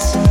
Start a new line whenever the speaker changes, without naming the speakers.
lights.